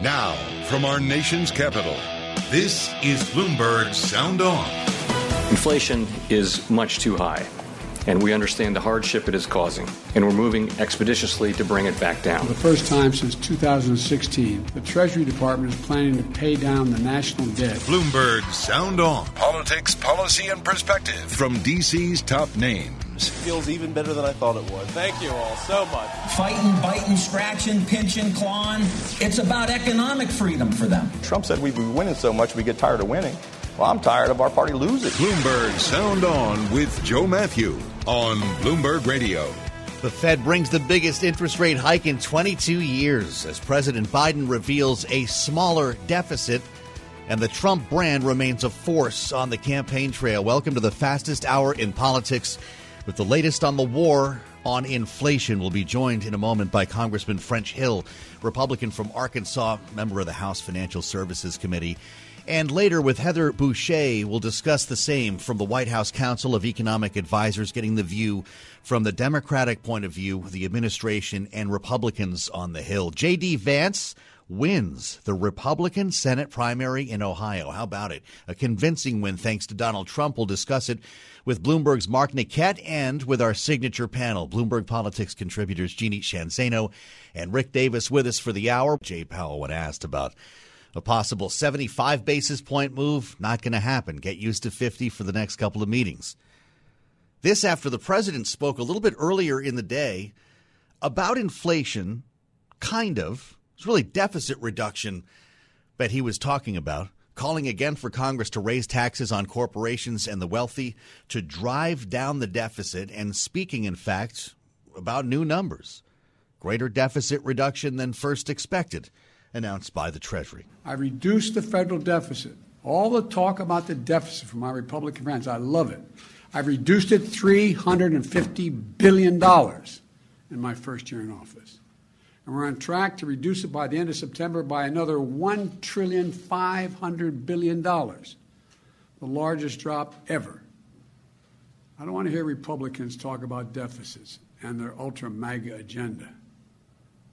Now, from our nation's capital, this is Bloomberg Sound On. Inflation is much too high, and we understand the hardship it is causing, and we're moving expeditiously to bring it back down. For the first time since 2016, the Treasury Department is planning to pay down the national debt. Bloomberg Sound On. Politics, policy, and perspective from DC's top names. Feels even better than I thought it would. Thank you all so much. Fighting, biting, scratching, pinching, clawing. It's about economic freedom for them. Trump said we'd be winning so much we get tired of winning. Well, I'm tired of our party losing. Bloomberg Sound On with Joe Mathieu on Bloomberg Radio. The Fed brings the biggest interest rate hike in 22 years as President Biden reveals a smaller deficit and the Trump brand remains a force on the campaign trail. Welcome to the fastest hour in politics with the latest on the war on inflation. We'll be joined in a moment by Congressman French Hill, Republican from Arkansas, member of the House Financial Services Committee. And later with Heather Boushey, we'll discuss the same from the White House Council of Economic Advisors, getting the view from the Democratic point of view, the administration, and Republicans on the Hill. J.D. Vance wins the Republican Senate primary in Ohio. How about it? A convincing win thanks to Donald Trump. We'll discuss it with Bloomberg's Mark Niquette and with our signature panel, Bloomberg Politics contributors Jeannie Sheehan Zaino and Rick Davis with us for the hour. Jay Powell, when asked about a possible 75 basis point move, not going to happen. Get used to 50 for the next couple of meetings. This after the president spoke a little bit earlier in the day about inflation, kind of. It's really deficit reduction that he was talking about calling again for Congress to raise taxes on corporations and the wealthy to drive down the deficit, and speaking, in fact, about new numbers. Greater deficit reduction than first expected, announced by the Treasury. I reduced the federal deficit. All the talk about the deficit from my Republican friends, I love it. I've reduced it $350 billion in my first year in office and we're on track to reduce it by the end of September by another $1 trillion $500 billion, the largest drop ever. I don't want to hear Republicans talk about deficits and their ultra MAGA agenda.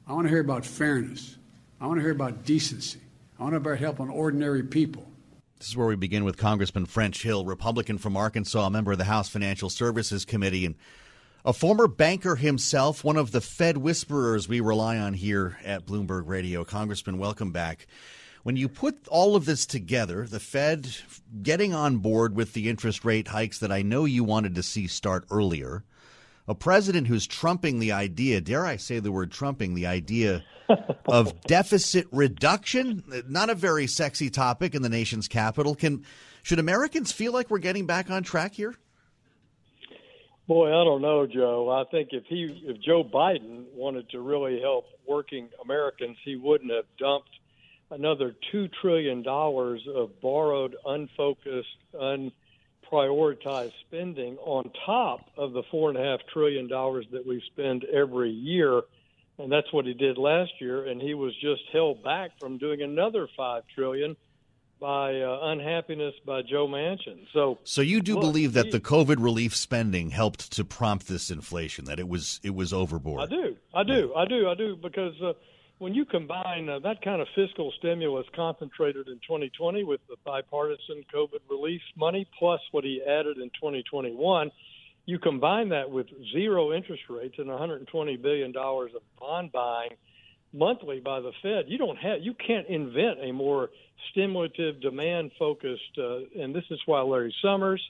I want to hear about fairness. I want to hear about decency. I want to hear about helping ordinary people. This is where we begin with Congressman French Hill, Republican from Arkansas, member of the House Financial Services Committee, and a former banker himself, one of the Fed whisperers we rely on here at Bloomberg Radio. Congressman, welcome back. When you put all of this together, the Fed getting on board with the interest rate hikes that I know you wanted to see start earlier, a president who's trumping the idea, dare I say the word trumping, the idea of deficit reduction, not a very sexy topic in the nation's capital. Can should Americans feel like we're getting back on track here? Boy, I don't know, Joe. I think if he, if Joe Biden wanted to really help working Americans, he wouldn't have dumped another two trillion dollars of borrowed, unfocused, unprioritized spending on top of the four and a half trillion dollars that we spend every year, and that's what he did last year. And he was just held back from doing another five trillion by uh, unhappiness by Joe Manchin. So, so you do look, believe that he, the COVID relief spending helped to prompt this inflation, that it was it was overboard. I do, I do, yeah. I do, I do, because uh, when you combine uh, that kind of fiscal stimulus concentrated in 2020 with the bipartisan COVID relief money, plus what he added in 2021, you combine that with zero interest rates and 120 billion dollars of bond buying monthly by the Fed. You don't have, you can't invent a more stimulative, demand focused, uh, and this is why Larry Summers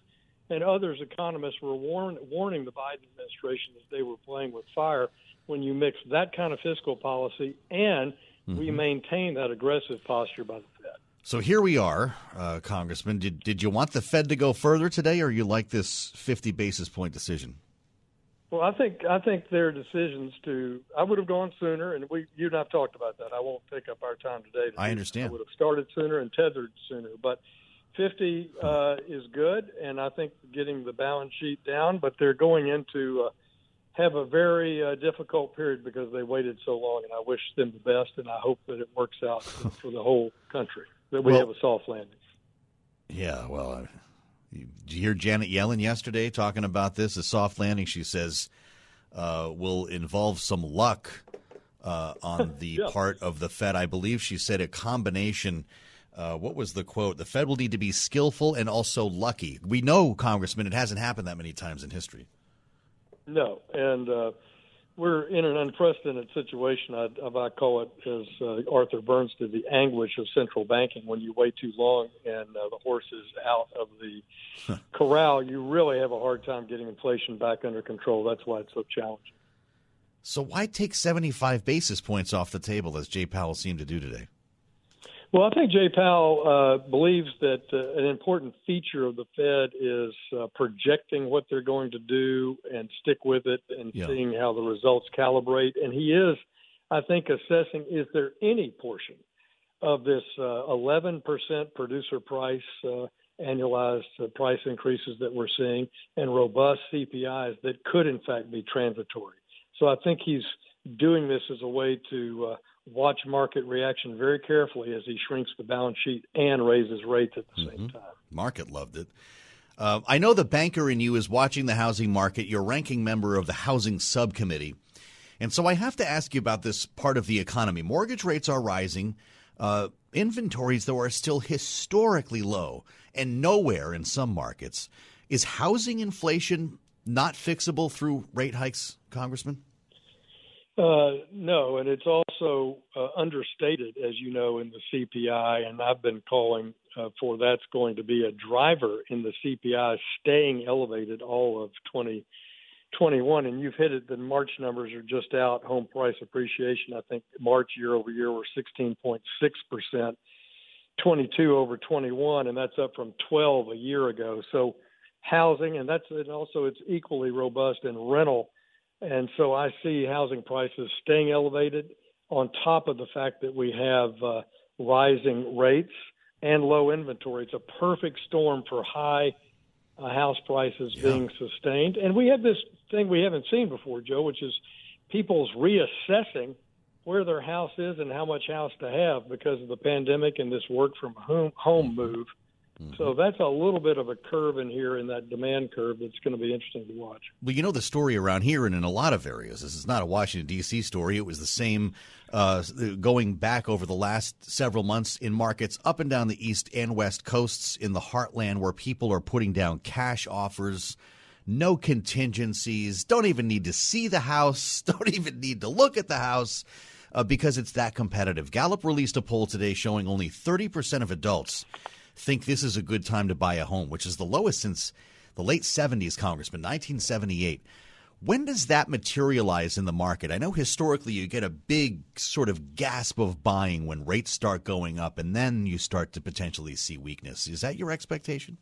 and others economists were warn, warning the Biden administration that they were playing with fire when you mix that kind of fiscal policy and mm-hmm. we maintain that aggressive posture by the Fed. So here we are, uh, Congressman. Did did you want the Fed to go further today, or you like this 50 basis point decision? Well, I think I think their decisions to I would have gone sooner, and we you and I've talked about that. I won't take up our time today. To I understand. I would have started sooner and tethered sooner, but 50 uh, is good, and I think getting the balance sheet down. But they're going into uh, have a very uh, difficult period because they waited so long, and I wish them the best, and I hope that it works out for the whole country that we well, have a soft landing. Yeah, well, did you hear Janet Yellen yesterday talking about this? A soft landing, she says, uh, will involve some luck uh, on the yeah. part of the Fed. I believe she said a combination. Uh, what was the quote? The Fed will need to be skillful and also lucky. We know, Congressman, it hasn't happened that many times in history. No, and uh, we're in an unprecedented situation. I, I call it, as uh, Arthur Burns did, the anguish of central banking. When you wait too long and uh, the horse is out of the corral, you really have a hard time getting inflation back under control. That's why it's so challenging. So, why take 75 basis points off the table, as Jay Powell seemed to do today? Well, I think Jay Powell uh, believes that uh, an important feature of the Fed is uh, projecting what they're going to do and stick with it and yeah. seeing how the results calibrate. And he is, I think, assessing is there any portion of this uh, 11% producer price uh, annualized uh, price increases that we're seeing and robust CPIs that could, in fact, be transitory. So I think he's doing this as a way to watch market reaction very carefully as he shrinks the balance sheet and raises rates at the mm-hmm. same time. Market loved it. Uh, I know the banker in you is watching the housing market. You're ranking member of the housing subcommittee. And so I have to ask you about this part of the economy. Mortgage rates are rising. Uh, inventories, though, are still historically low and nowhere in some markets. Is housing inflation not fixable through rate hikes, Congressman? Uh, no, and it's also uh, understated, as you know, in the CPI, and I've been calling uh, for that's going to be a driver in the CPI staying elevated all of 2021. And you've hit it. The March numbers are just out. Home price appreciation, I think, March year over year were 16.6 percent, 22 over 21, and that's up from 12 a year ago. So housing, and that's and also it's equally robust in rental and so I see housing prices staying elevated on top of the fact that we have uh, rising rates and low inventory. It's a perfect storm for high uh, house prices yeah. being sustained. And we have this thing we haven't seen before, Joe, which is people's reassessing where their house is and how much house to have because of the pandemic and this work from home, home move. Mm-hmm. So that's a little bit of a curve in here in that demand curve that's going to be interesting to watch. Well, you know the story around here and in a lot of areas. This is not a Washington D.C. story. It was the same uh, going back over the last several months in markets up and down the east and west coasts in the heartland where people are putting down cash offers. No contingencies. Don't even need to see the house. Don't even need to look at the house. Uh, because it's that competitive. Gallup released a poll today showing only 30% of adults think this is a good time to buy a home, which is the lowest since the late 70s, Congressman, 1978. When does that materialize in the market? I know historically you get a big sort of gasp of buying when rates start going up, and then you start to potentially see weakness. Is that your expectation?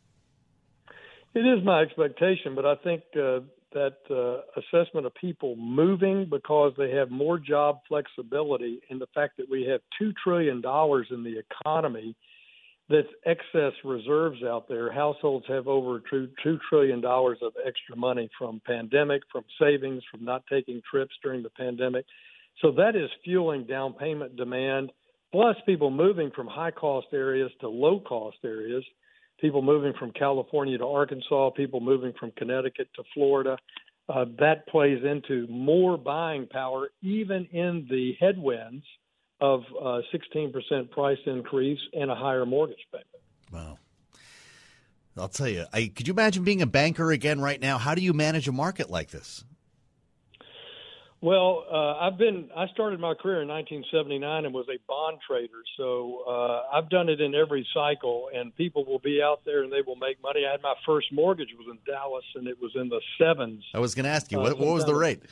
It is my expectation, but I think uh, that uh, assessment of people moving because they have more job flexibility and the fact that we have $2 trillion in the economy – that's excess reserves out there. Households have over two, $2 trillion of extra money from pandemic, from savings, from not taking trips during the pandemic. So that is fueling down payment demand plus people moving from high cost areas to low cost areas, people moving from California to Arkansas, people moving from Connecticut to Florida. Uh, that plays into more buying power, even in the headwinds of uh, 16% price increase and a higher mortgage payment. Wow. I'll tell you, I, could you imagine being a banker again right now? How do you manage a market like this? Well, uh, I've been. I started my career in 1979 and was a bond trader. So uh, I've done it in every cycle, and people will be out there and they will make money. I had my first mortgage was in Dallas, and it was in the sevens. I was going to ask you, what, what was the rate?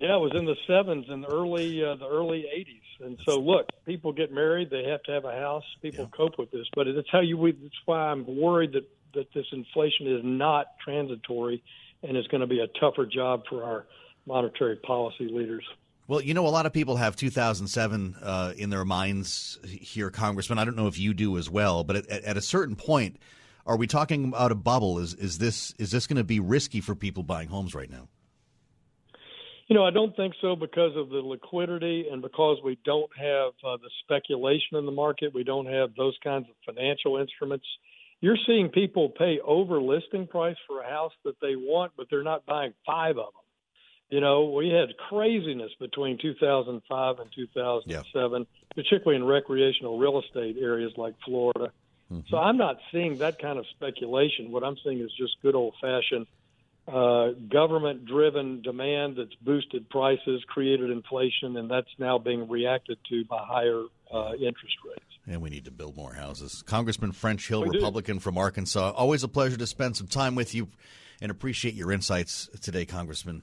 Yeah, it was in the sevens the early uh, the early 80s. And so, look, people get married; they have to have a house. People yeah. cope with this, but it's how you. That's why I'm worried that that this inflation is not transitory, and it's going to be a tougher job for our monetary policy leaders. Well, you know, a lot of people have 2007 uh, in their minds here, Congressman. I don't know if you do as well, but at, at a certain point, are we talking about a bubble? Is is this is this going to be risky for people buying homes right now? You know, I don't think so because of the liquidity and because we don't have uh, the speculation in the market. We don't have those kinds of financial instruments. You're seeing people pay over listing price for a house that they want, but they're not buying five of them. You know, we had craziness between 2005 and 2007, yeah. particularly in recreational real estate areas like Florida. Mm-hmm. So I'm not seeing that kind of speculation. What I'm seeing is just good old fashioned uh, government driven demand that's boosted prices, created inflation, and that's now being reacted to by higher uh, interest rates. And we need to build more houses. Congressman French Hill, we Republican do. from Arkansas. Always a pleasure to spend some time with you and appreciate your insights today, Congressman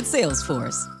Salesforce.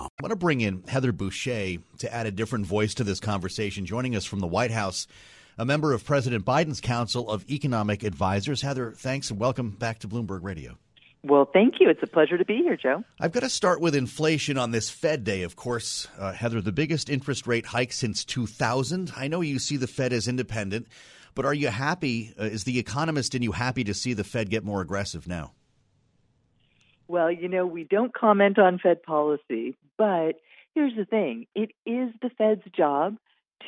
I want to bring in Heather Boushey to add a different voice to this conversation, joining us from the White House a member of President Biden's Council of Economic Advisors. Heather, thanks and welcome back to Bloomberg Radio. Well, thank you. It's a pleasure to be here, Joe. I've got to start with inflation on this Fed day. Of course, uh, Heather, the biggest interest rate hike since 2000. I know you see the Fed as independent, but are you happy? Uh, is the economist in you happy to see the Fed get more aggressive now? Well, you know, we don't comment on Fed policy, but here's the thing it is the Fed's job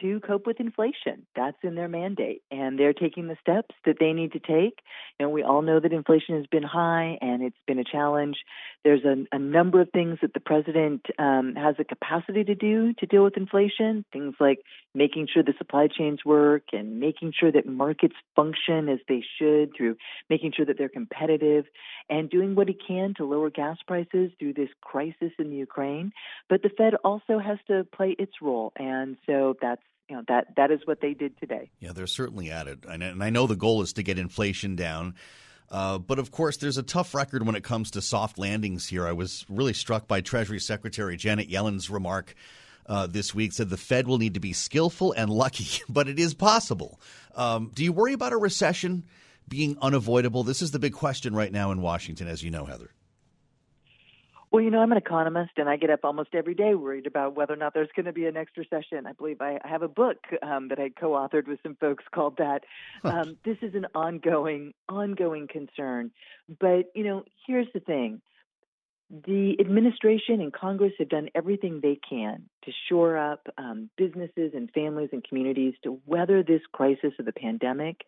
to cope with inflation. That's in their mandate, and they're taking the steps that they need to take. And we all know that inflation has been high and it's been a challenge. There's a, a number of things that the president um, has the capacity to do to deal with inflation. Things like making sure the supply chains work and making sure that markets function as they should through making sure that they're competitive and doing what he can to lower gas prices through this crisis in the Ukraine. But the Fed also has to play its role, and so that's you know that that is what they did today. Yeah, they're certainly at it, and I know the goal is to get inflation down. Uh, but of course, there's a tough record when it comes to soft landings here. I was really struck by Treasury Secretary Janet Yellen's remark uh, this week said the Fed will need to be skillful and lucky, but it is possible. Um, do you worry about a recession being unavoidable? This is the big question right now in Washington, as you know, Heather. Well, you know, I'm an economist and I get up almost every day worried about whether or not there's going to be a next recession. I believe I, have a book um, that I co authored with some folks called that. Um, this is an ongoing, ongoing concern. But, you know, here's the thing the administration and Congress have done everything they can to shore up um, businesses and families and communities to weather this crisis of the pandemic,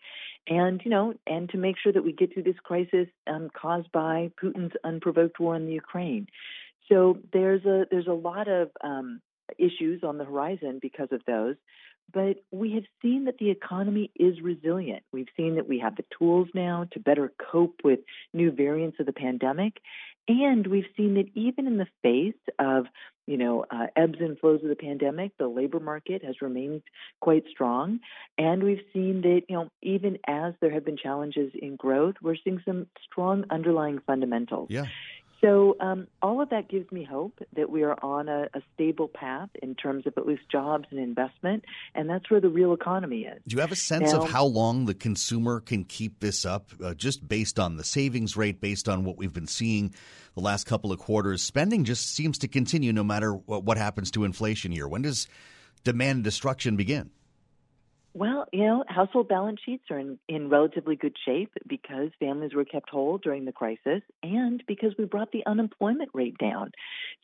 and you know, and to make sure that we get through this crisis um, caused by Putin's unprovoked war in the Ukraine. So there's a there's a lot of um, issues on the horizon because of those. But we have seen that the economy is resilient. We've seen that we have the tools now to better cope with new variants of the pandemic. And we've seen that even in the face of, you know, uh, ebbs and flows of the pandemic, the labor market has remained quite strong. And we've seen that, you know, even as there have been challenges in growth, we're seeing some strong underlying fundamentals. Yeah. So um, all of that gives me hope that we are on a, a, stable path in terms of at least jobs and investment, and that's where the real economy is. Do you have a sense now, of how long the consumer can keep this up, uh, just based on the savings rate, based on what we've been seeing the last couple of quarters? Spending just seems to continue no matter what, what happens to inflation here. When does demand destruction begin? Well, you know, household balance sheets are in, in relatively good shape because families were kept whole during the crisis and because we brought the unemployment rate down.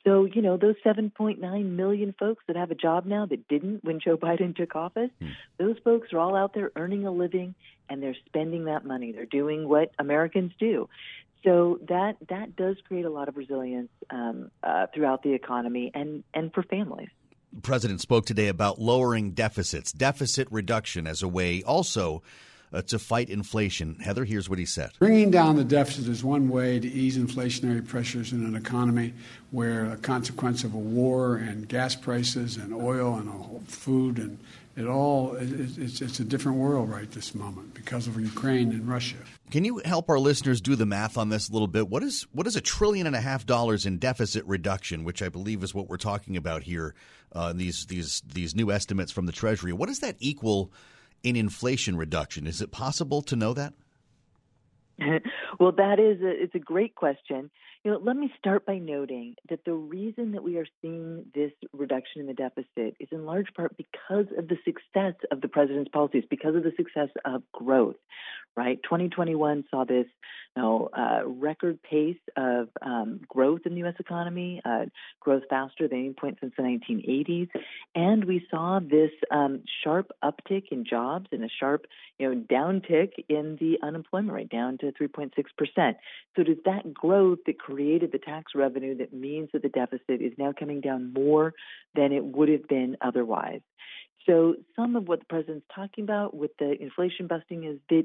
So, you know, those 7.9 million folks that have a job now that didn't when Joe Biden took office, hmm. those folks are all out there earning a living and they're spending that money. They're doing what Americans do. So that that does create a lot of resilience um, uh, throughout the economy and and for families. The president spoke today about lowering deficits, deficit reduction as a way also uh, to fight inflation. Heather, here's what he said. Bringing down the deficit is one way to ease inflationary pressures in an economy where a consequence of a war and gas prices and oil and food and it all it's, it's a different world right this moment because of Ukraine and Russia. Can you help our listeners do the math on this a little bit? What is what is a trillion and a half dollars in deficit reduction, which I believe is what we're talking about here? Uh, these these these new estimates from the Treasury. What does that equal in inflation reduction? Is it possible to know that? well, that is a, it's a great question. You know, let me start by noting that the reason that we are seeing this reduction in the deficit is in large part because of the success of the president's policies, because of the success of growth. Right, 2021 saw this you know, uh, record pace of um, growth in the U.S. economy, uh, growth faster than any point since the 1980s, and we saw this um, sharp uptick in jobs and a sharp, you know, downtick in the unemployment rate, down to 3.6 percent. So, does that growth that created the tax revenue that means that the deficit is now coming down more than it would have been otherwise. So some of what the president's talking about with the inflation busting is that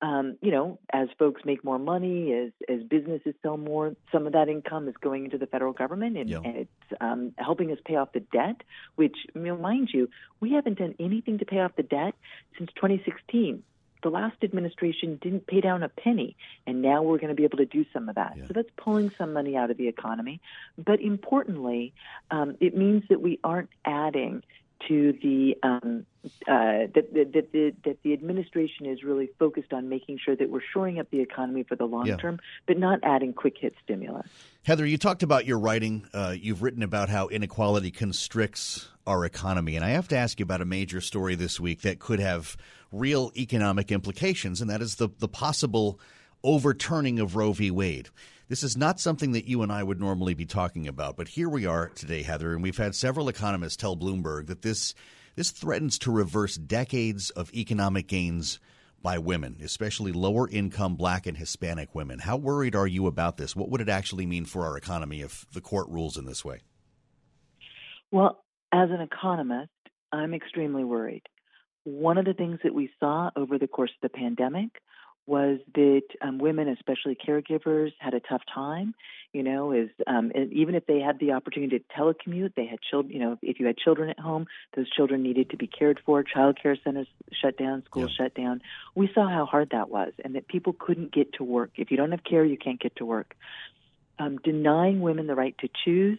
um, you know, as folks make more money, as as businesses sell more, some of that income is going into the federal government, and, and it's um, helping us pay off the debt. Which, you know, mind you, we haven't done anything to pay off the debt since 2016 the last administration didn't pay down a penny, and now we're going to be able to do some of that. Yeah. So that's pulling some money out of the economy. But importantly, um, it means that we aren't adding to the um, uh, that, that, that, the, that the administration is really focused on making sure that we're shoring up the economy for the long yeah. term, but not adding quick hit stimulus. Heather, you talked about your writing. Uh, you've written about how inequality constricts our economy, and I have to ask you about a major story this week that could have real economic implications, and that is the, the possible overturning of Roe v. Wade. This is not something that you and I would normally be talking about, but here we are today, Heather, and we've had several economists tell Bloomberg that this this threatens to reverse decades of economic gains by women, especially lower income black and Hispanic women. How worried are you about this? What would it actually mean for our economy if the court rules in this way? Well, as an economist, I'm extremely worried. One of the things that we saw over the course of the pandemic was that um, women, especially caregivers, had a tough time. You know, is um, even if they had the opportunity to telecommute, they had children. You know, if you had children at home, those children needed to be cared for. Child care centers shut down, schools yeah. shut down. We saw how hard that was, and that people couldn't get to work. If you don't have care, you can't get to work. Um, denying women the right to choose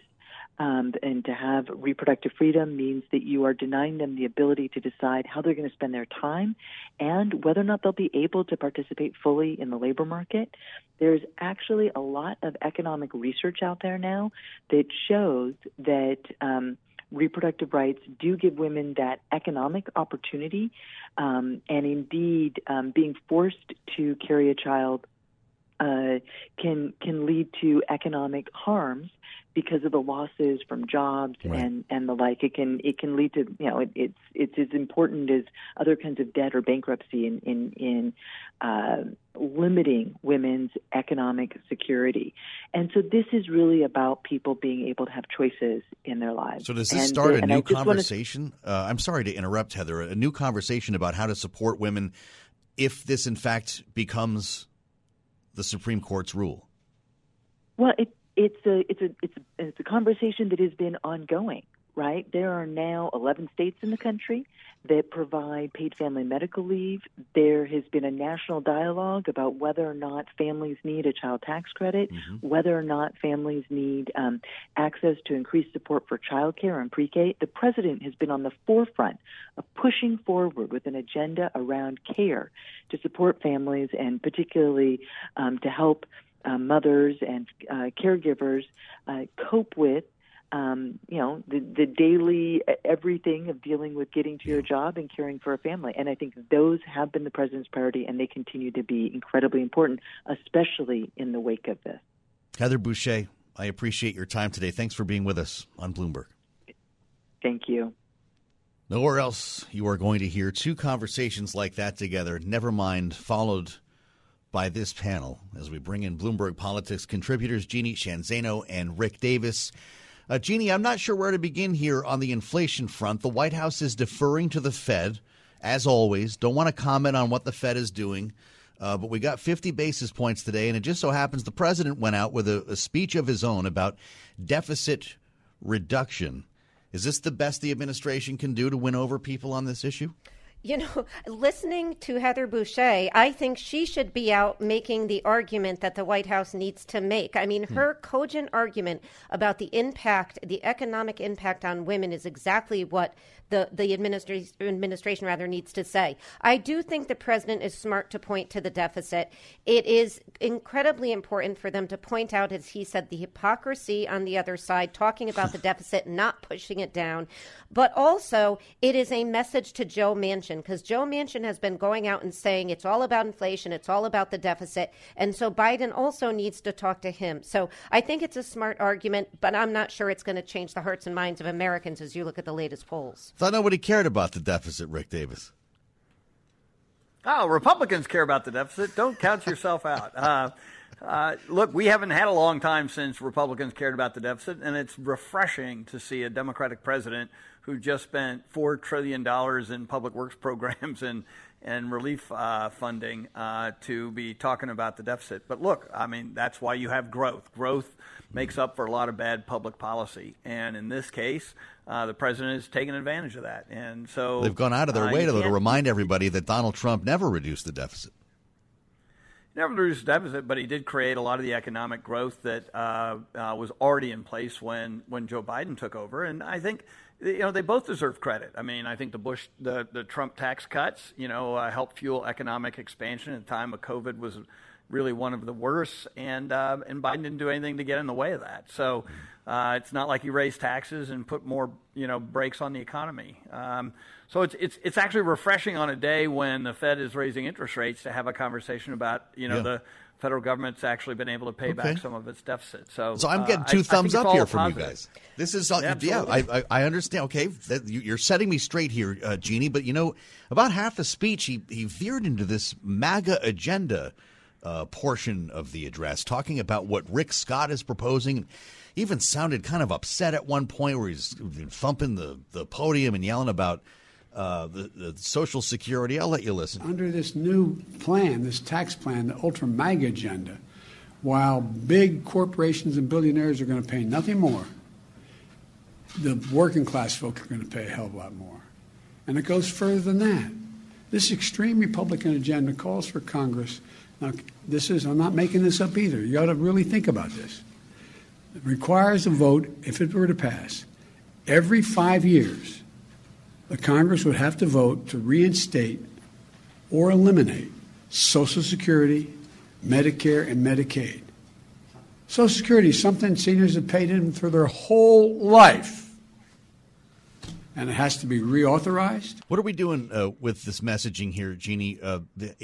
um, and to have reproductive freedom means that you are denying them the ability to decide how they're going to spend their time and whether or not they'll be able to participate fully in the labor market. There's actually a lot of economic research out there now that shows that. Um, reproductive rights do give women that economic opportunity, um, and indeed, um, being forced to carry a child uh, can can lead to economic harms because of the losses from jobs right. and and the like. It can it can lead to you know it, it's it's as important as other kinds of debt or bankruptcy in in in uh, limiting women's economic security. And so this is really about people being able to have choices in their lives. So does this and, start a new conversation? To... Uh, I'm sorry to interrupt, Heather. A new conversation about how to support women if this in fact becomes the Supreme Court's rule. Well, it it's a it's a it's a, it's a conversation that has been ongoing right? There are now 11 states in the country that provide paid family medical leave. There has been a national dialogue about whether or not families need a child tax credit mm-hmm. whether or not families need um, access to increased support for child care and pre-k. The president has been on the forefront of pushing forward with an agenda around care to support families and particularly um, to help uh, mothers and uh, caregivers uh, cope with um, you know the the daily everything of dealing with getting to your job and caring for a family. And i think those have been the president's priority and they continue to be incredibly important especially in the wake of this. Heather boushey i appreciate your time today. Thanks for being with us on bloomberg. Thank you. Nowhere else you are going to hear two conversations like that together never mind followed by this panel as we bring in Bloomberg Politics contributors Jeannie Sheehan Zaino and Rick Davis. Uh, Jeannie, I'm not sure where to begin here on the inflation front. The White House is deferring to the Fed, as always. Don't want to comment on what the Fed is doing. Uh, but we got 50 basis points today, and it just so happens the president went out with a, a speech of his own about deficit reduction. Is this the best the administration can do to win over people on this issue? You know, listening to Heather Boushey, I think she should be out making the argument that the White House needs to make. I mean, hmm. her cogent argument about the impact, the economic impact on women is exactly what the, the administration, administration rather needs to say. I do think the president is smart to point to the deficit. It is incredibly important for them to point out, as he said, the hypocrisy on the other side, talking about the deficit, not pushing it down. But also, it is a message to Joe Manchin because Joe Manchin has been going out and saying it's all about inflation, it's all about the deficit. And so Biden also needs to talk to him. So I think it's a smart argument, but I'm not sure it's going to change the hearts and minds of Americans as you look at the latest polls. Thought nobody cared about the deficit, Rick Davis. Oh, Republicans care about the deficit. Don't count yourself out. Uh, uh, look, we haven't had a long time since Republicans cared about the deficit, and it's refreshing to see a Democratic president who just spent four trillion dollars in public works programs and and relief uh, funding uh, to be talking about the deficit. But look, I mean, that's why you have growth. Growth makes up for a lot of bad public policy, and in this case, uh, the president is taking advantage of that. And so they've gone out of their way to, to remind everybody that Donald Trump never reduced the deficit. Never reduced the deficit, but he did create a lot of the economic growth that uh, uh, was already in place when when Joe Biden took over. And I think you know they both deserve credit. I mean, I think the Bush, the the Trump tax cuts, you know, uh, helped fuel economic expansion at a time of COVID was really one of the worst, and uh, and Biden didn't do anything to get in the way of that. So uh, it's not like he raised taxes and put more you know brakes on the economy. Um, so it's it's it's actually refreshing on a day when the Fed is raising interest rates to have a conversation about you know yeah. the federal government's actually been able to pay okay. back some of its deficit. So, so I'm getting two uh, thumbs up here from positive. you guys. This is uh, yeah, I, I, understand. Okay, that, you're setting me straight here, uh, Jeannie. But you know, about half the speech, he he veered into this MAGA agenda uh, portion of the address, talking about what Rick Scott is proposing. Even sounded kind of upset at one point, where he's thumping the the podium and yelling about uh, the, the, Social Security. I'll let you listen. Under this new plan, this tax plan, the ultra MAGA agenda, while big corporations and billionaires are going to pay nothing more, the working class folk are going to pay a hell of a lot more. And it goes further than that. This extreme Republican agenda calls for Congress. Now, this is, I'm not making this up either. You ought to really think about this. It requires a vote, if it were to pass, every five years the Congress would have to vote to reinstate or eliminate Social Security, Medicare, and Medicaid. Social Security is something seniors have paid in for their whole life. And it has to be reauthorized. What are we doing uh, with this messaging here, Jeannie? Uh,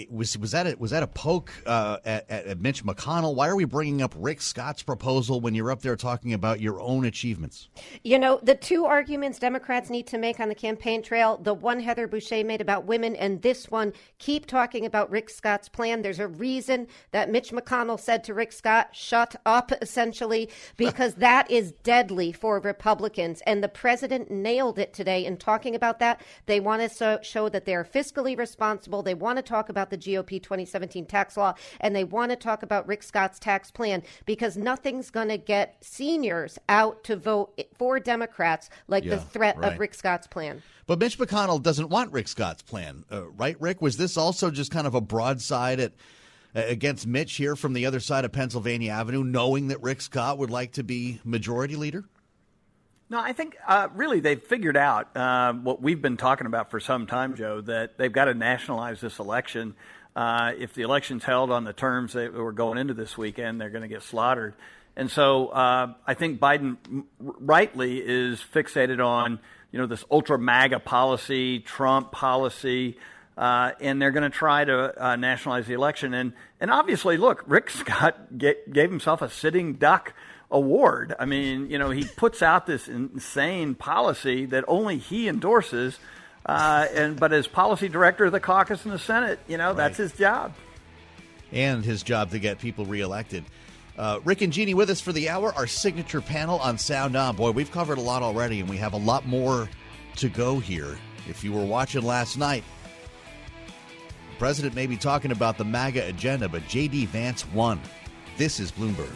was was that a, was that a poke uh, at, at, Mitch McConnell? Why are we bringing up Rick Scott's proposal when you're up there talking about your own achievements? You know, the two arguments Democrats need to make on the campaign trail: the one Heather Boushey made about women, and this one, keep talking about Rick Scott's plan. There's a reason that Mitch McConnell said to Rick Scott, "Shut up," essentially, because that is deadly for Republicans, and the president nailed it today in talking about that. They want to so, show that they're fiscally responsible. They want to talk about the GOP 2017 tax law, and they want to talk about Rick Scott's tax plan because nothing's going to get seniors out to vote for Democrats like yeah, the threat right. of Rick Scott's plan. But Mitch McConnell doesn't want Rick Scott's plan, uh, right, Rick? Was this also just kind of a broadside at against Mitch here from the other side of Pennsylvania Avenue, knowing that Rick Scott would like to be majority leader? No, I think uh, really they've figured out uh, what we've been talking about for some time, Joe, that they've got to nationalize this election. Uh, if the election's held on the terms that we're going into this weekend, they're going to get slaughtered. And so uh, I think Biden rightly is fixated on you know this ultra MAGA policy, Trump policy, uh, and they're going to try to uh, nationalize the election. And and obviously, look, Rick Scott get, gave himself a sitting duck award. I mean, you know, he puts out this insane policy that only he endorses. Uh, and but as policy director of the caucus in the Senate, you know, right. that's his job. And his job to get people reelected. Uh, Rick and Jeannie with us for the hour, our signature panel on Sound On. Boy, we've covered a lot already, and we have a lot more to go here. If you were watching last night, the president may be talking about the MAGA agenda, but J.D. Vance won. This is Bloomberg.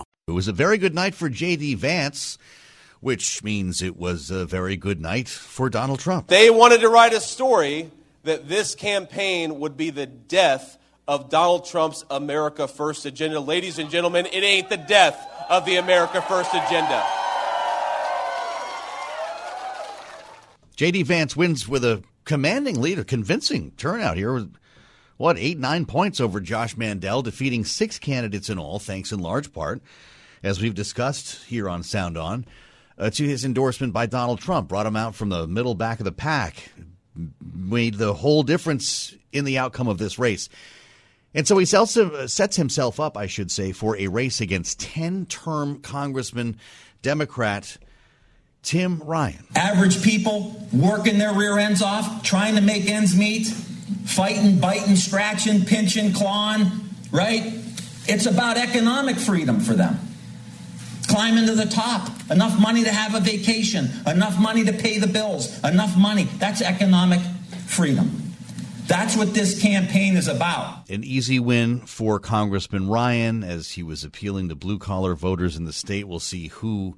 It was a very good night for J.D. Vance, which means it was a very good night for Donald Trump. They wanted to write a story that this campaign would be the death of Donald Trump's America First agenda. Ladies and gentlemen, it ain't the death of the America First agenda. J.D. Vance wins with a commanding lead, a convincing turnout here. What, eight, nine points over Josh Mandel, defeating six candidates in all, thanks in large part as we've discussed here on Sound On, uh, to his endorsement by Donald Trump. Brought him out from the middle back of the pack, made the whole difference in the outcome of this race. And so he sets himself up, I should say, for a race against 10 term Congressman Democrat Tim Ryan. Average people working their rear ends off, trying to make ends meet, fighting, biting, scratching, pinching, clawing, right? It's about economic freedom for them climbing to the top, enough money to have a vacation, enough money to pay the bills, enough money. That's economic freedom. That's what this campaign is about. An easy win for Congressman Ryan as he was appealing to blue collar voters in the state. We'll see who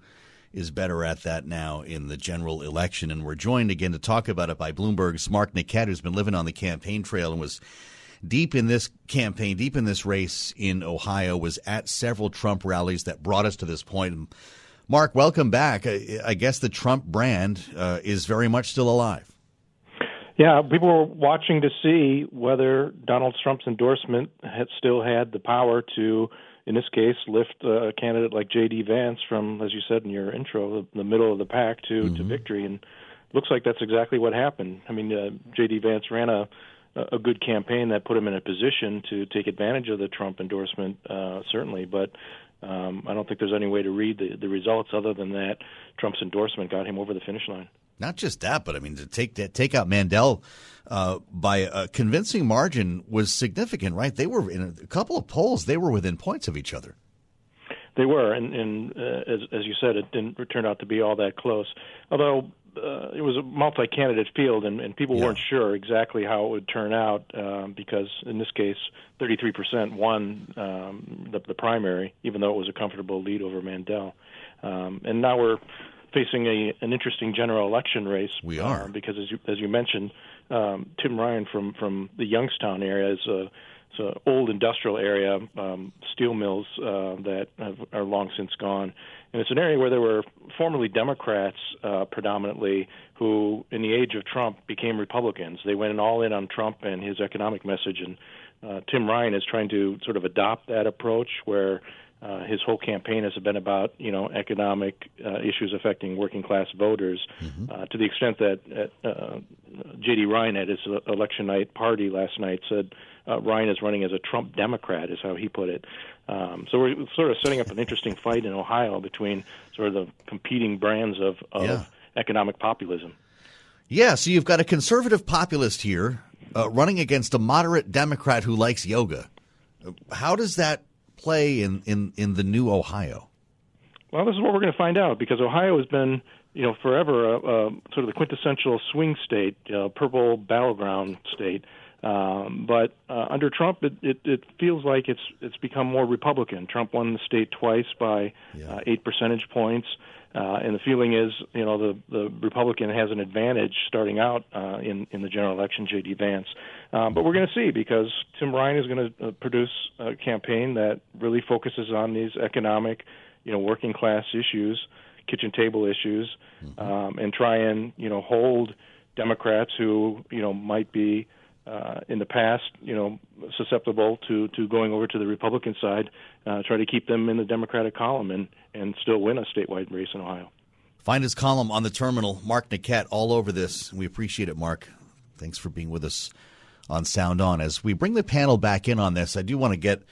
is better at that now in the general election. And we're joined again to talk about it by Bloomberg's Mark Niquette, who's been living on the campaign trail and was deep in this campaign, deep in this race in Ohio, was at several Trump rallies that brought us to this point. Mark, welcome back. I guess the Trump brand uh, is very much still alive. Yeah, people were watching to see whether Donald Trump's endorsement had still had the power to, in this case, lift a candidate like J.D. Vance from, as you said in your intro, the middle of the pack to, mm-hmm. to victory. And looks like that's exactly what happened. I mean, uh, J.D. Vance ran a a good campaign that put him in a position to take advantage of the Trump endorsement, uh, certainly. But um, I don't think there's any way to read the, the results other than that Trump's endorsement got him over the finish line. Not just that, but I mean to take that take out Mandel uh, by a convincing margin was significant, right? They were in a couple of polls; they were within points of each other. They were, and, and uh, as, as you said, it didn't turn out to be all that close. Although uh, it was a multi-candidate field, and, and people yeah. weren't sure exactly how it would turn out um, because in this case, 33% won um, the, the primary, even though it was a comfortable lead over Mandel. Um, and now we're facing a an interesting general election race. We are uh, because as you as you mentioned, um, Tim Ryan from from the Youngstown area is a it's an old industrial area, um, steel mills uh, that have, are long since gone, and it's an area where there were formerly Democrats uh, predominantly who, in the age of Trump, became Republicans. They went all in on Trump and his economic message, and uh, Tim Ryan is trying to sort of adopt that approach where. Uh, his whole campaign has been about you know economic uh, issues affecting working class voters, mm-hmm. uh, to the extent that uh, J.D. Ryan at his election night party last night said uh, Ryan is running as a Trump Democrat, is how he put it. Um, so we're sort of setting up an interesting fight in Ohio between sort of the competing brands of, of yeah. economic populism. Yeah, so you've got a conservative populist here uh, running against a moderate Democrat who likes yoga. How does that play in, in, in the new Ohio? Well, this is what we're going to find out because Ohio has been, you know, forever a, a sort of the quintessential swing state, uh, purple battleground state. Um, but uh, under Trump, it, it, it feels like it's it's become more Republican. Trump won the state twice by yeah. uh, eight percentage points, uh, and the feeling is, you know, the the Republican has an advantage starting out uh, in in the general election. J.D. Vance, um, but we're going to see because Tim Ryan is going to uh, produce a campaign that really focuses on these economic, you know, working class issues, kitchen table issues, mm-hmm. um, and try and you know hold Democrats who you know might be uh, in the past, you know, susceptible to, to going over to the Republican side, uh, try to keep them in the Democratic column and, and still win a statewide race in Ohio. Find his column on the terminal, Mark Niquette, all over this. We appreciate it, Mark. Thanks for being with us on Sound On. As we bring the panel back in on this, I do want to get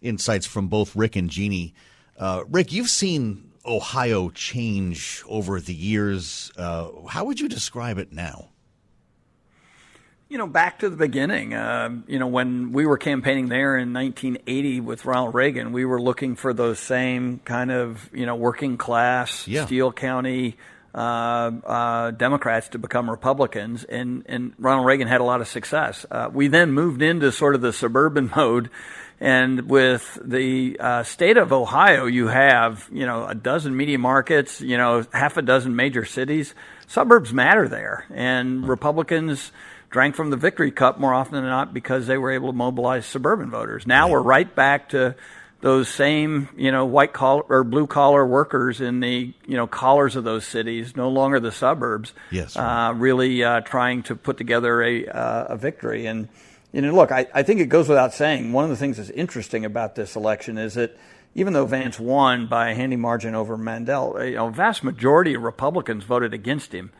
insights from both Rick and Jeannie. Uh, Rick, you've seen Ohio change over the years. Uh, how would you describe it now? You know, back to the beginning. Uh, you know, when we were campaigning there in 1980 with Ronald Reagan, we were looking for those same kind of you know working class yeah. Steele County uh, uh, Democrats to become Republicans, and and Ronald Reagan had a lot of success. Uh, we then moved into sort of the suburban mode. And with the uh, state of Ohio, you have you know a dozen media markets, you know half a dozen major cities. Suburbs matter there, and Republicans drank from the victory cup more often than not because they were able to mobilize suburban voters. Now we're right back to those same, you know, white collar or blue collar workers in the, you know, collars of those cities, no longer the suburbs. Yes. Uh, really uh, trying to put together a, uh, a victory. And, you know, look, I, I think it goes without saying, one of the things that's interesting about this election is that even though Vance won by a handy margin over Mandel, you know, a vast majority of Republicans voted against him.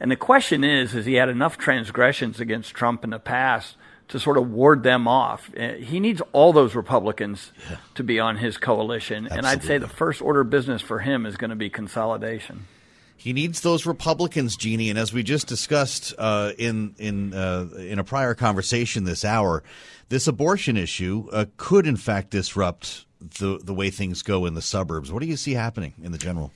And the question is, has he had enough transgressions against Trump in the past to sort of ward them off? Uh, he needs all those Republicans yeah. to be on his coalition. Absolutely. And I'd say the first order of business for him is going to be consolidation. He needs those Republicans, Jeannie, and as we just discussed uh, in in uh, in a prior conversation this hour, this abortion issue uh, could in fact disrupt the the way things go in the suburbs. What do you see happening in the general?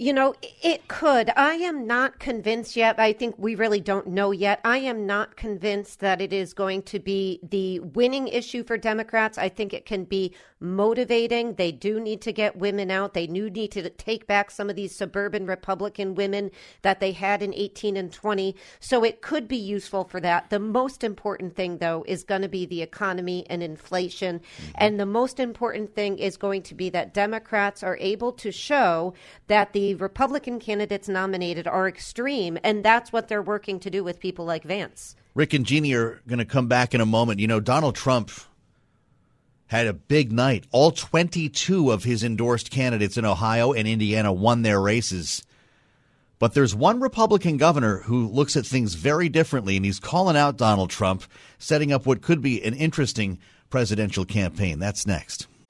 You know, it could. I am not convinced yet. I think we really don't know yet. I am not convinced that it is going to be the winning issue for Democrats. I think it can be motivating. They do need to get women out. They do need to take back some of these suburban Republican women that they had in 18 and 20. So it could be useful for that. The most important thing, though, is going to be the economy and inflation. Mm-hmm. And the most important thing is going to be that Democrats are able to show that the Republican candidates nominated are extreme, and that's what they're working to do with people like Vance. Rick and Jeannie are going to come back in a moment. You know, Donald Trump had a big night. All 22 of his endorsed candidates in Ohio and Indiana won their races. But there's one Republican governor who looks at things very differently, and he's calling out Donald Trump, setting up what could be an interesting presidential campaign. That's next.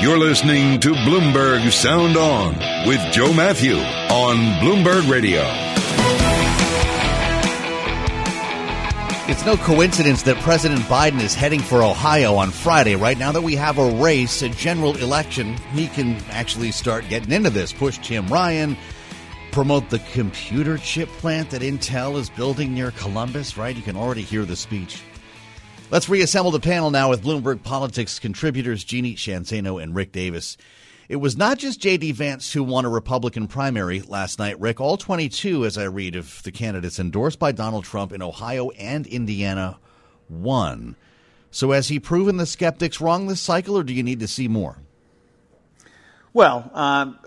You're listening to Bloomberg Sound On with Joe Mathieu on Bloomberg Radio. It's no coincidence that President Biden is heading for Ohio on Friday. Right now that we have a race, a general election, he can actually start getting into this. Push Tim Ryan, promote the computer chip plant that Intel is building near Columbus, right? You can already hear the speech. Let's reassemble the panel now with Bloomberg Politics contributors Jeannie Sheehan Zaino and Rick Davis. It was not just J.D. Vance who won a Republican primary last night, Rick. All 22, as I read, of the candidates endorsed by Donald Trump in Ohio and Indiana won. So has he proven the skeptics wrong this cycle, or do you need to see more? Well, um,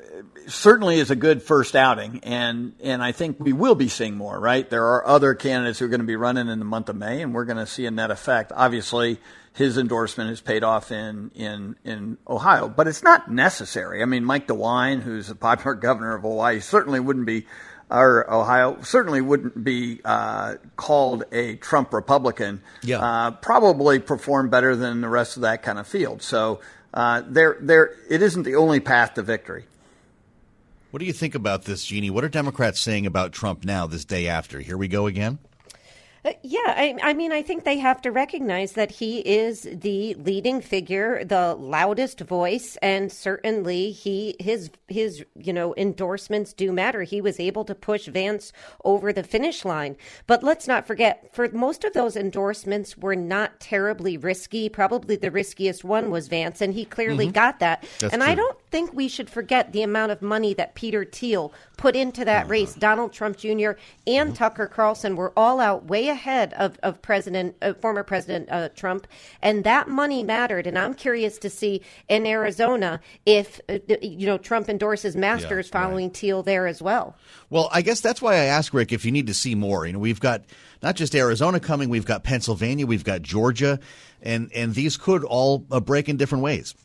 certainly is a good first outing, and and I think we will be seeing more. Right, there are other candidates who are going to be running in the month of May, and we're going to see a net effect. Obviously, his endorsement has paid off in in in Ohio, but it's not necessary. I mean, Mike DeWine, who's a popular governor of Hawaii, certainly wouldn't be. Or Ohio certainly wouldn't be uh, called a Trump Republican. Yeah. Uh, probably perform better than the rest of that kind of field. So uh, there, there, it isn't the only path to victory. What do you think about this, Jeannie? What are Democrats saying about Trump now, this day after? Here we go again? Uh, yeah, I, I, mean, I think they have to recognize that he is the leading figure, the loudest voice, and certainly he his his you know endorsements do matter. He was able to push Vance over the finish line, but let's not forget, for most of those endorsements were not terribly risky. Probably the riskiest one was Vance, and he clearly mm-hmm. got that. That's and true. I don't think we should forget the amount of money that Peter Thiel put into that uh-huh. race. Donald Trump Jr. and mm-hmm. Tucker Carlson were all out way ahead of, of President, uh, former President uh, Trump, and that money mattered. And I'm curious to see in Arizona if uh, you know Trump endorses Masters Yeah, following Thiel there as well. Well, I guess that's why I asked Rick if you need to see more. You know, we've got not just Arizona coming, we've got Pennsylvania, we've got Georgia, and and these could all uh, break in different ways.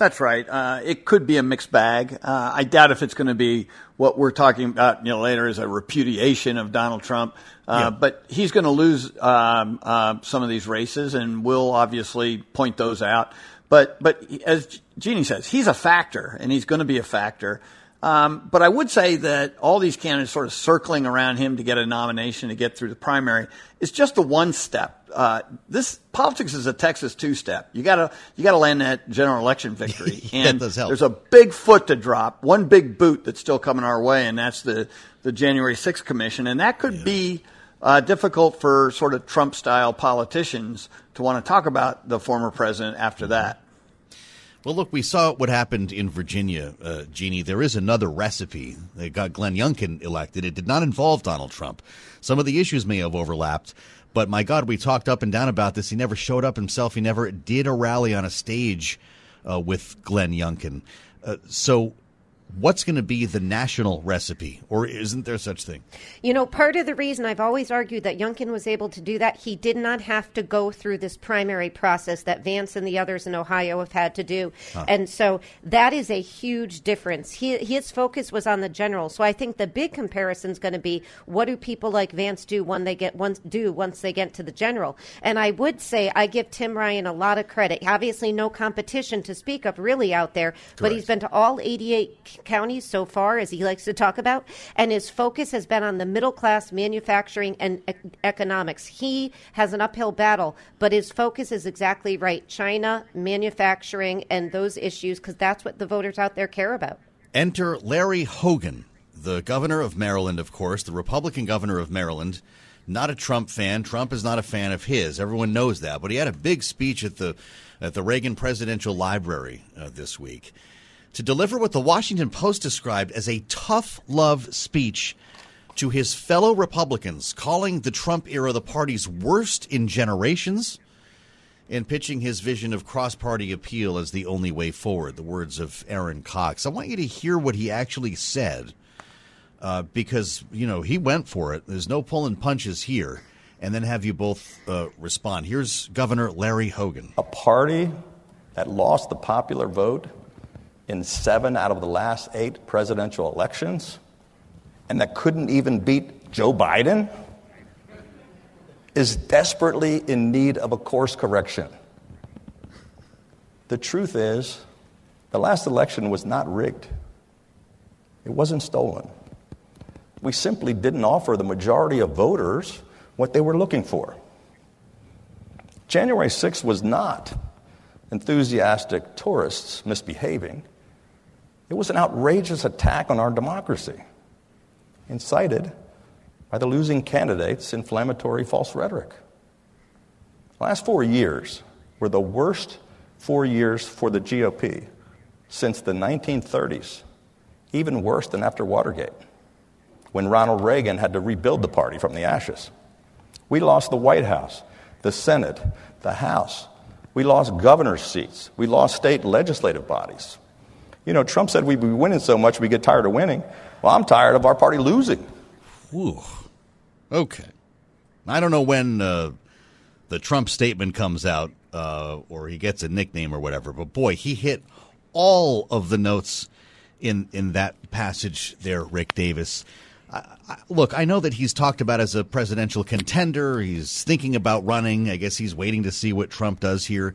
That's right. Uh, it could be a mixed bag. Uh, I doubt if it's going to be what we're talking about, you know, later is a repudiation of Donald Trump. Uh, Yeah. But he's going to lose um, uh, some of these races, and we'll obviously point those out. But but as Jeannie says, he's a factor, and he's going to be a factor. Um, but I would say that all these candidates sort of circling around him to get a nomination to get through the primary is just a one step. Uh, this politics is a Texas two step. You gotta you gotta land that general election victory, and that does help. there's a big foot to drop, one big boot that's still coming our way, and that's the the January 6th commission, and that could be uh, difficult for sort of Trump style politicians to want to talk about the former president after that. Well, look, we saw what happened in Virginia, uh, Jeannie. There is another recipe. They got Glenn Youngkin elected. It did not involve Donald Trump. Some of the issues may have overlapped, but my God, we talked up and down about this. He never showed up himself. He never did a rally on a stage uh, with Glenn Youngkin. Uh, so, what's going to be the national recipe, or isn't there such thing? You know, part of the reason I've always argued that Youngkin was able to do that, he did not have to go through this primary process that Vance and the others in Ohio have had to do. Huh. And so that is a huge difference. He, his focus was on the general. So I think the big comparison is going to be what do people like Vance do when they get once do once they get to the general. And I would say I give Tim Ryan a lot of credit. Obviously, no competition to speak of really out there, but he's been to all 88 counties so far, as he likes to talk about, and his focus has been on the middle class manufacturing and e- economics. He has an uphill battle, but his focus is exactly right China, manufacturing, and those issues, because that's what the voters out there care about. Enter Larry Hogan, the governor of Maryland, of course, the Republican governor of Maryland. Not a Trump fan. Trump is not a fan of his. Everyone knows that. But he had a big speech at the at the Reagan Presidential Library uh, this week to deliver what the Washington Post described as a tough love speech to his fellow Republicans, calling the Trump era the party's worst in generations and pitching his vision of cross party appeal as the only way forward, the words of Aaron Cox. I want you to hear what he actually said uh, because, you know, he went for it. There's no pulling punches here. And then have you both uh, respond. Here's Governor Larry Hogan. A party that lost the popular vote in seven out of the last eight presidential elections and that couldn't even beat Joe Biden is desperately in need of a course correction. The truth is, the last election was not rigged, it wasn't stolen. We simply didn't offer the majority of voters what they were looking for. January 6th was not enthusiastic tourists misbehaving. It was an outrageous attack on our democracy, incited by the losing candidate's inflammatory false rhetoric. The last four years were the worst four years for the GOP since the 1930s, even worse than after Watergate, when Ronald Reagan had to rebuild the party from the ashes. We lost the White House, the Senate, the House. We lost governor's seats. We lost state legislative bodies. You know, Trump said we'd be winning so much we get tired of winning. Well, I'm tired of our party losing. Whew. Okay. I don't know when uh, the Trump statement comes out uh, or he gets a nickname or whatever, but boy, he hit all of the notes in in that passage there, Rick Davis. I, I, look, I know that he's talked about as a presidential contender. He's thinking about running. I guess he's waiting to see what Trump does here.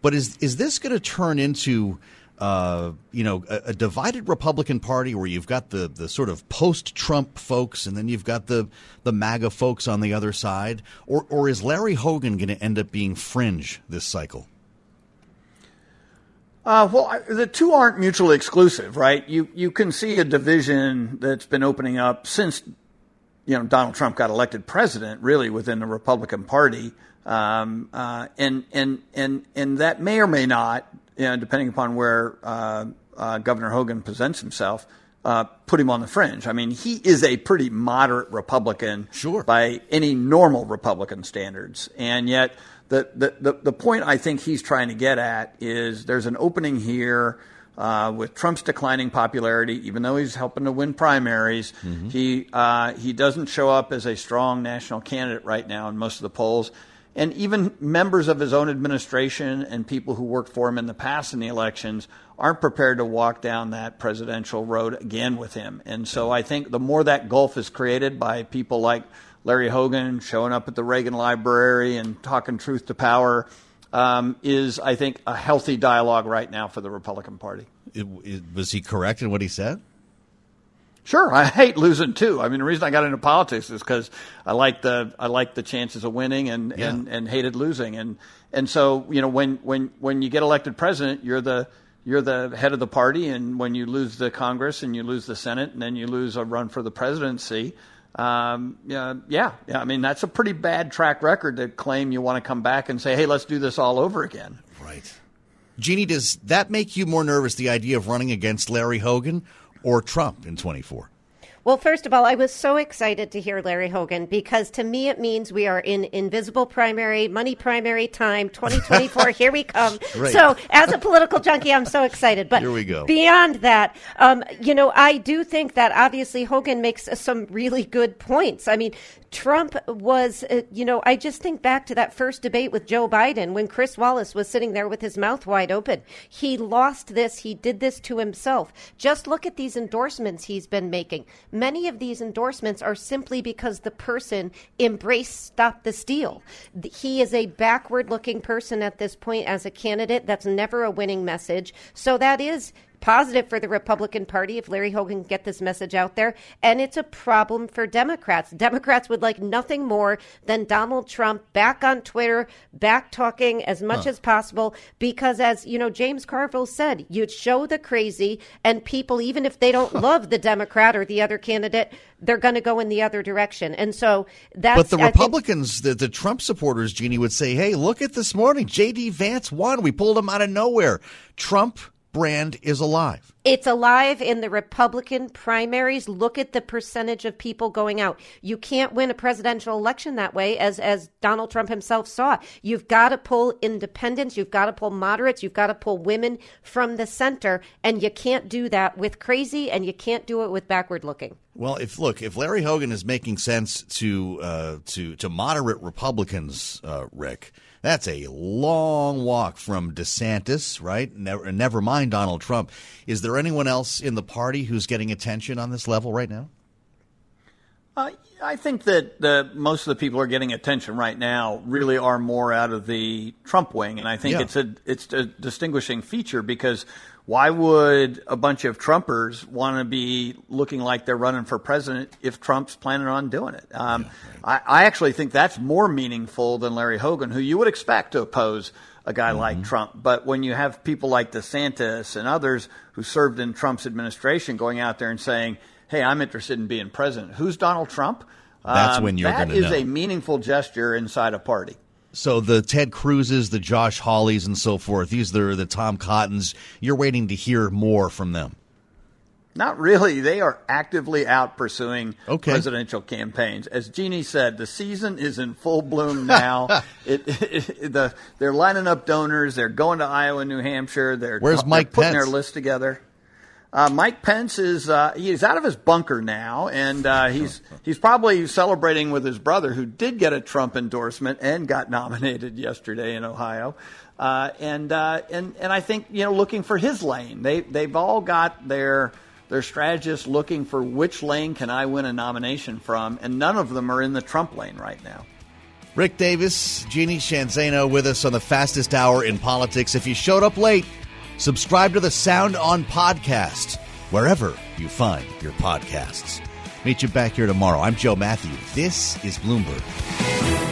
But is is this going to turn into uh, you know, a, a, divided Republican Party where you've got the, the sort of post Trump folks and then you've got the, the MAGA folks on the other side? Or, or is Larry Hogan going to end up being fringe this cycle? Uh, well, I, the two aren't mutually exclusive, right? You you can see a division that's been opening up since you know Donald Trump got elected president, really within the Republican Party, um, uh, and and and and that may or may not you know, depending upon where uh, uh, Governor Hogan presents himself, uh, put him on the fringe. I mean, he is a pretty moderate Republican sure. by any normal Republican standards. And yet, the, the, the, the, point I think he's trying to get at is there's an opening here uh, with Trump's declining popularity, even though he's helping to win primaries. Mm-hmm. He, uh, he doesn't show up as a strong national candidate right now in most of the polls and even members of his own administration and people who worked for him in the past in the elections aren't prepared to walk down that presidential road again with him. And so I think the more that gulf is created by people like Larry Hogan showing up at the Reagan Library and talking truth to power, um, is, I think, a healthy dialogue right now for the Republican Party. It, it, was he correct in what he said? Sure, I hate losing too. I mean, the reason I got into politics is because I like the I like the chances of winning and, yeah. and, and hated losing. And and so you know when when when you get elected president, you're the you're the head of the party, and when you lose the Congress and you lose the Senate, and then you lose a run for the presidency, um, yeah, yeah, yeah. I mean, that's a pretty bad track record to claim you want to come back and say, hey, let's do this all over again. Right. Jeannie, does that make you more nervous, the idea of running against Larry Hogan, or Trump in 24? Well, first of all, I was so excited to hear Larry Hogan because to me it means we are in invisible primary, money primary time, 2024. here we come. Right. So, as a political junkie, I'm so excited. But here we go. beyond that, um, you know, I do think that obviously Hogan makes some really good points. I mean, Trump was, uh, you know, I just think back to that first debate with Joe Biden when Chris Wallace was sitting there with his mouth wide open. He lost this. He did this to himself. Just look at these endorsements he's been making. Many of these endorsements are simply because the person embraced Stop the Steal. He is a backward looking person at this point as a candidate. That's never a winning message. So that is positive for the Republican Party if Larry Hogan can get this message out there, and it's a problem for Democrats. Democrats would like nothing more than Donald Trump back on Twitter, back talking as much huh. as possible, because as you know, James Carville said, you'd show the crazy, and people, even if they don't love the Democrat or the other candidate, they're going to go in the other direction. And so that's. But the Republicans, think, the, the Trump supporters, Jeannie, would say, hey, look at this morning. J.D. Vance won. We pulled him out of nowhere. Trump brand is alive. It's alive in the Republican primaries. Look at the percentage of people going out. You can't win a presidential election that way, as as Donald Trump himself saw. You've got to pull independents, you've got to pull moderates, you've got to pull women from the center, and you can't do that with crazy, and you can't do it with backward looking. Well, if look, if Larry Hogan is making sense to uh, to to moderate Republicans, uh, Rick that's a long walk from DeSantis, right? Never, never mind Donald Trump. Is there anyone else in the party who's getting attention on this level right now? Uh, I think that the, most of the people who are getting attention right now really are more out of the Trump wing, and I think yeah. it's a it's a distinguishing feature because why would a bunch of Trumpers want to be looking like they're running for president if Trump's planning on doing it? Um, yeah, right. I, I, actually think that's more meaningful than Larry Hogan, who you would expect to oppose a guy mm-hmm. like Trump. But when you have people like DeSantis and others who served in Trump's administration going out there and saying, hey, I'm interested in being president, who's Donald Trump? That's um, when you're going to know. That is a meaningful gesture inside a party. So the Ted Cruzes, the Josh Hawleys, and so forth. These are the Tom Cottons. You're waiting to hear more from them. Not really. They are actively out pursuing okay. presidential campaigns. As Jeannie said, the season is in full bloom now. it, it, it, the, they're lining up donors. They're going to Iowa, New Hampshire. They're, Where's Mike they're putting Pence? their list together. Uh, Mike Pence is uh, he's out of his bunker now, and uh, he's he's probably celebrating with his brother, who did get a Trump endorsement and got nominated yesterday in Ohio. Uh, and uh, and and I think you know looking for his lane. They they've all got their their strategists looking for which lane can I win a nomination from, and none of them are in the Trump lane right now. Rick Davis, Jeannie Sheehan Zaino with us on the fastest hour in politics. If you showed up late. Subscribe to the Sound On podcast wherever you find your podcasts. Meet you back here tomorrow. I'm Joe Mathieu. This is Bloomberg.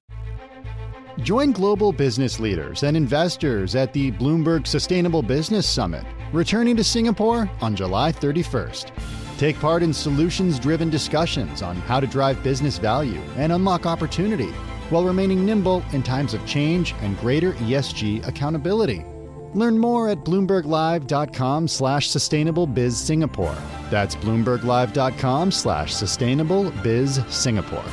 Join global business leaders and investors at the Bloomberg Sustainable Business Summit, returning to Singapore on July 31st. Take part in solutions driven discussions on how to drive business value and unlock opportunity while remaining nimble in times of change and greater ESG accountability. Learn more at bloomberglive.com slash sustainable biz Singapore. That's bloomberglive.com slash sustainable biz Singapore.